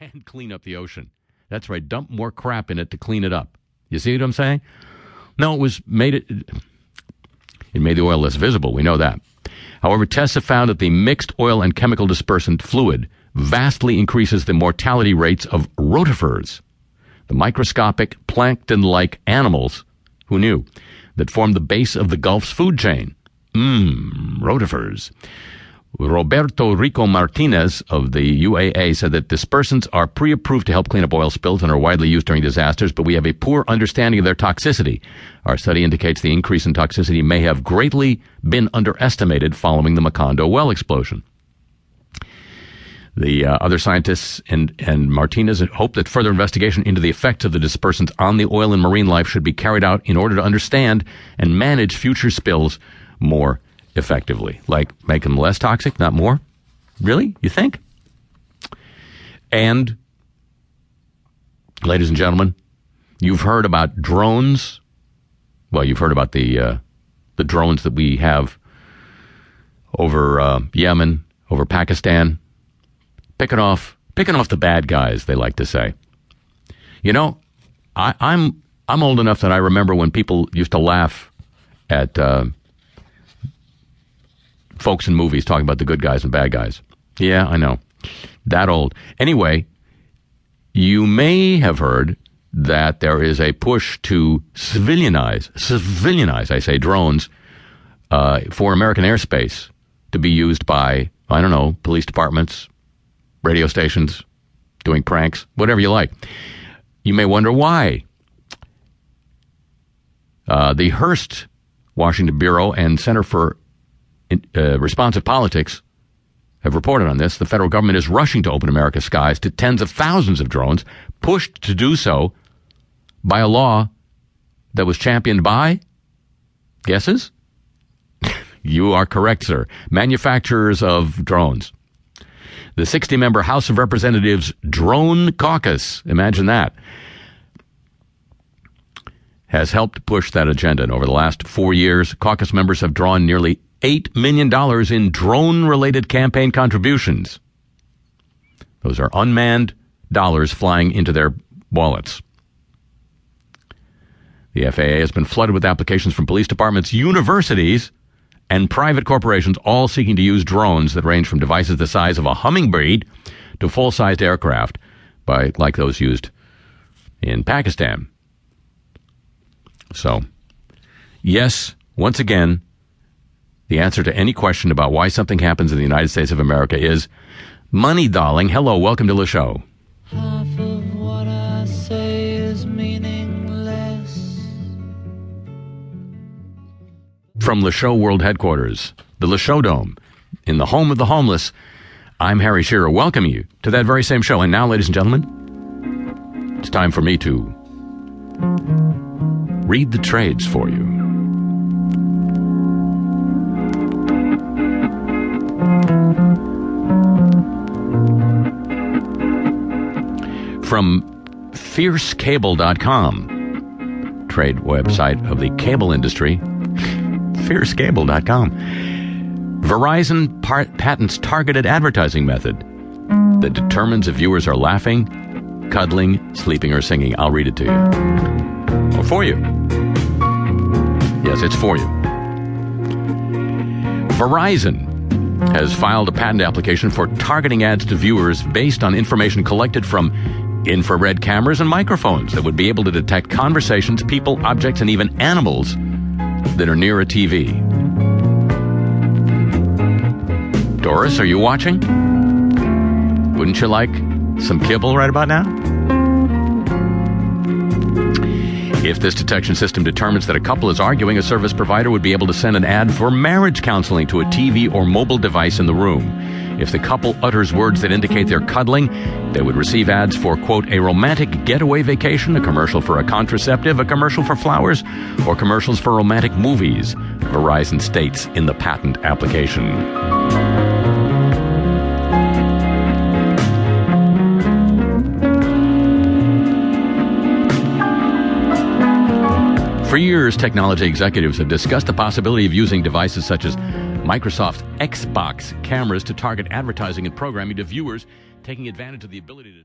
and clean up the ocean. That's right, dump more crap in it to clean it up. You see what I'm saying? No, it was made it. It made the oil less visible. We know that. However, tests have found that the mixed oil and chemical dispersant fluid vastly increases the mortality rates of rotifers, the microscopic plankton-like animals. Who knew? That form the base of the Gulf's food chain. Mmm, rotifers. Roberto Rico Martinez of the UAA said that dispersants are pre approved to help clean up oil spills and are widely used during disasters, but we have a poor understanding of their toxicity. Our study indicates the increase in toxicity may have greatly been underestimated following the Macondo well explosion. The uh, other scientists and, and Martinez hope that further investigation into the effects of the dispersants on the oil and marine life should be carried out in order to understand and manage future spills more effectively. Like make them less toxic, not more? Really? You think? And, ladies and gentlemen, you've heard about drones. Well, you've heard about the uh, the drones that we have over uh, Yemen, over Pakistan, picking off picking off the bad guys. They like to say. You know, I, I'm I'm old enough that I remember when people used to laugh at uh, folks in movies talking about the good guys and bad guys. Yeah, I know. That old. Anyway, you may have heard that there is a push to civilianize, civilianize, I say, drones uh, for American airspace to be used by, I don't know, police departments, radio stations, doing pranks, whatever you like. You may wonder why. Uh, the Hearst Washington Bureau and Center for uh, Responsive Politics have reported on this. The federal government is rushing to open America's skies to tens of thousands of drones, pushed to do so by a law that was championed by guesses? you are correct, sir. Manufacturers of drones. The 60 member House of Representatives Drone Caucus, imagine that, has helped push that agenda. And over the last four years, caucus members have drawn nearly $8 million in drone related campaign contributions. Those are unmanned dollars flying into their wallets. The FAA has been flooded with applications from police departments, universities, and private corporations, all seeking to use drones that range from devices the size of a hummingbird to full sized aircraft, by, like those used in Pakistan. So, yes, once again, the answer to any question about why something happens in the United States of America is money, darling. Hello, welcome to the show. Half of what I say is meaningless. From the Show World Headquarters, the Le Show Dome, in the home of the homeless, I'm Harry Shearer. Welcome you to that very same show. And now, ladies and gentlemen, it's time for me to read the trades for you. From fiercecable.com, trade website of the cable industry, fiercecable.com. Verizon patents targeted advertising method that determines if viewers are laughing, cuddling, sleeping, or singing. I'll read it to you. Or for you. Yes, it's for you. Verizon has filed a patent application for targeting ads to viewers based on information collected from infrared cameras and microphones that would be able to detect conversations, people, objects, and even animals that are near a TV. Doris, are you watching? Wouldn't you like some kibble right about now? If this detection system determines that a couple is arguing, a service provider would be able to send an ad for marriage counseling to a TV or mobile device in the room. If the couple utters words that indicate they're cuddling, they would receive ads for, quote, a romantic getaway vacation, a commercial for a contraceptive, a commercial for flowers, or commercials for romantic movies, Verizon states in the patent application. For years, technology executives have discussed the possibility of using devices such as Microsoft Xbox cameras to target advertising and programming to viewers, taking advantage of the ability to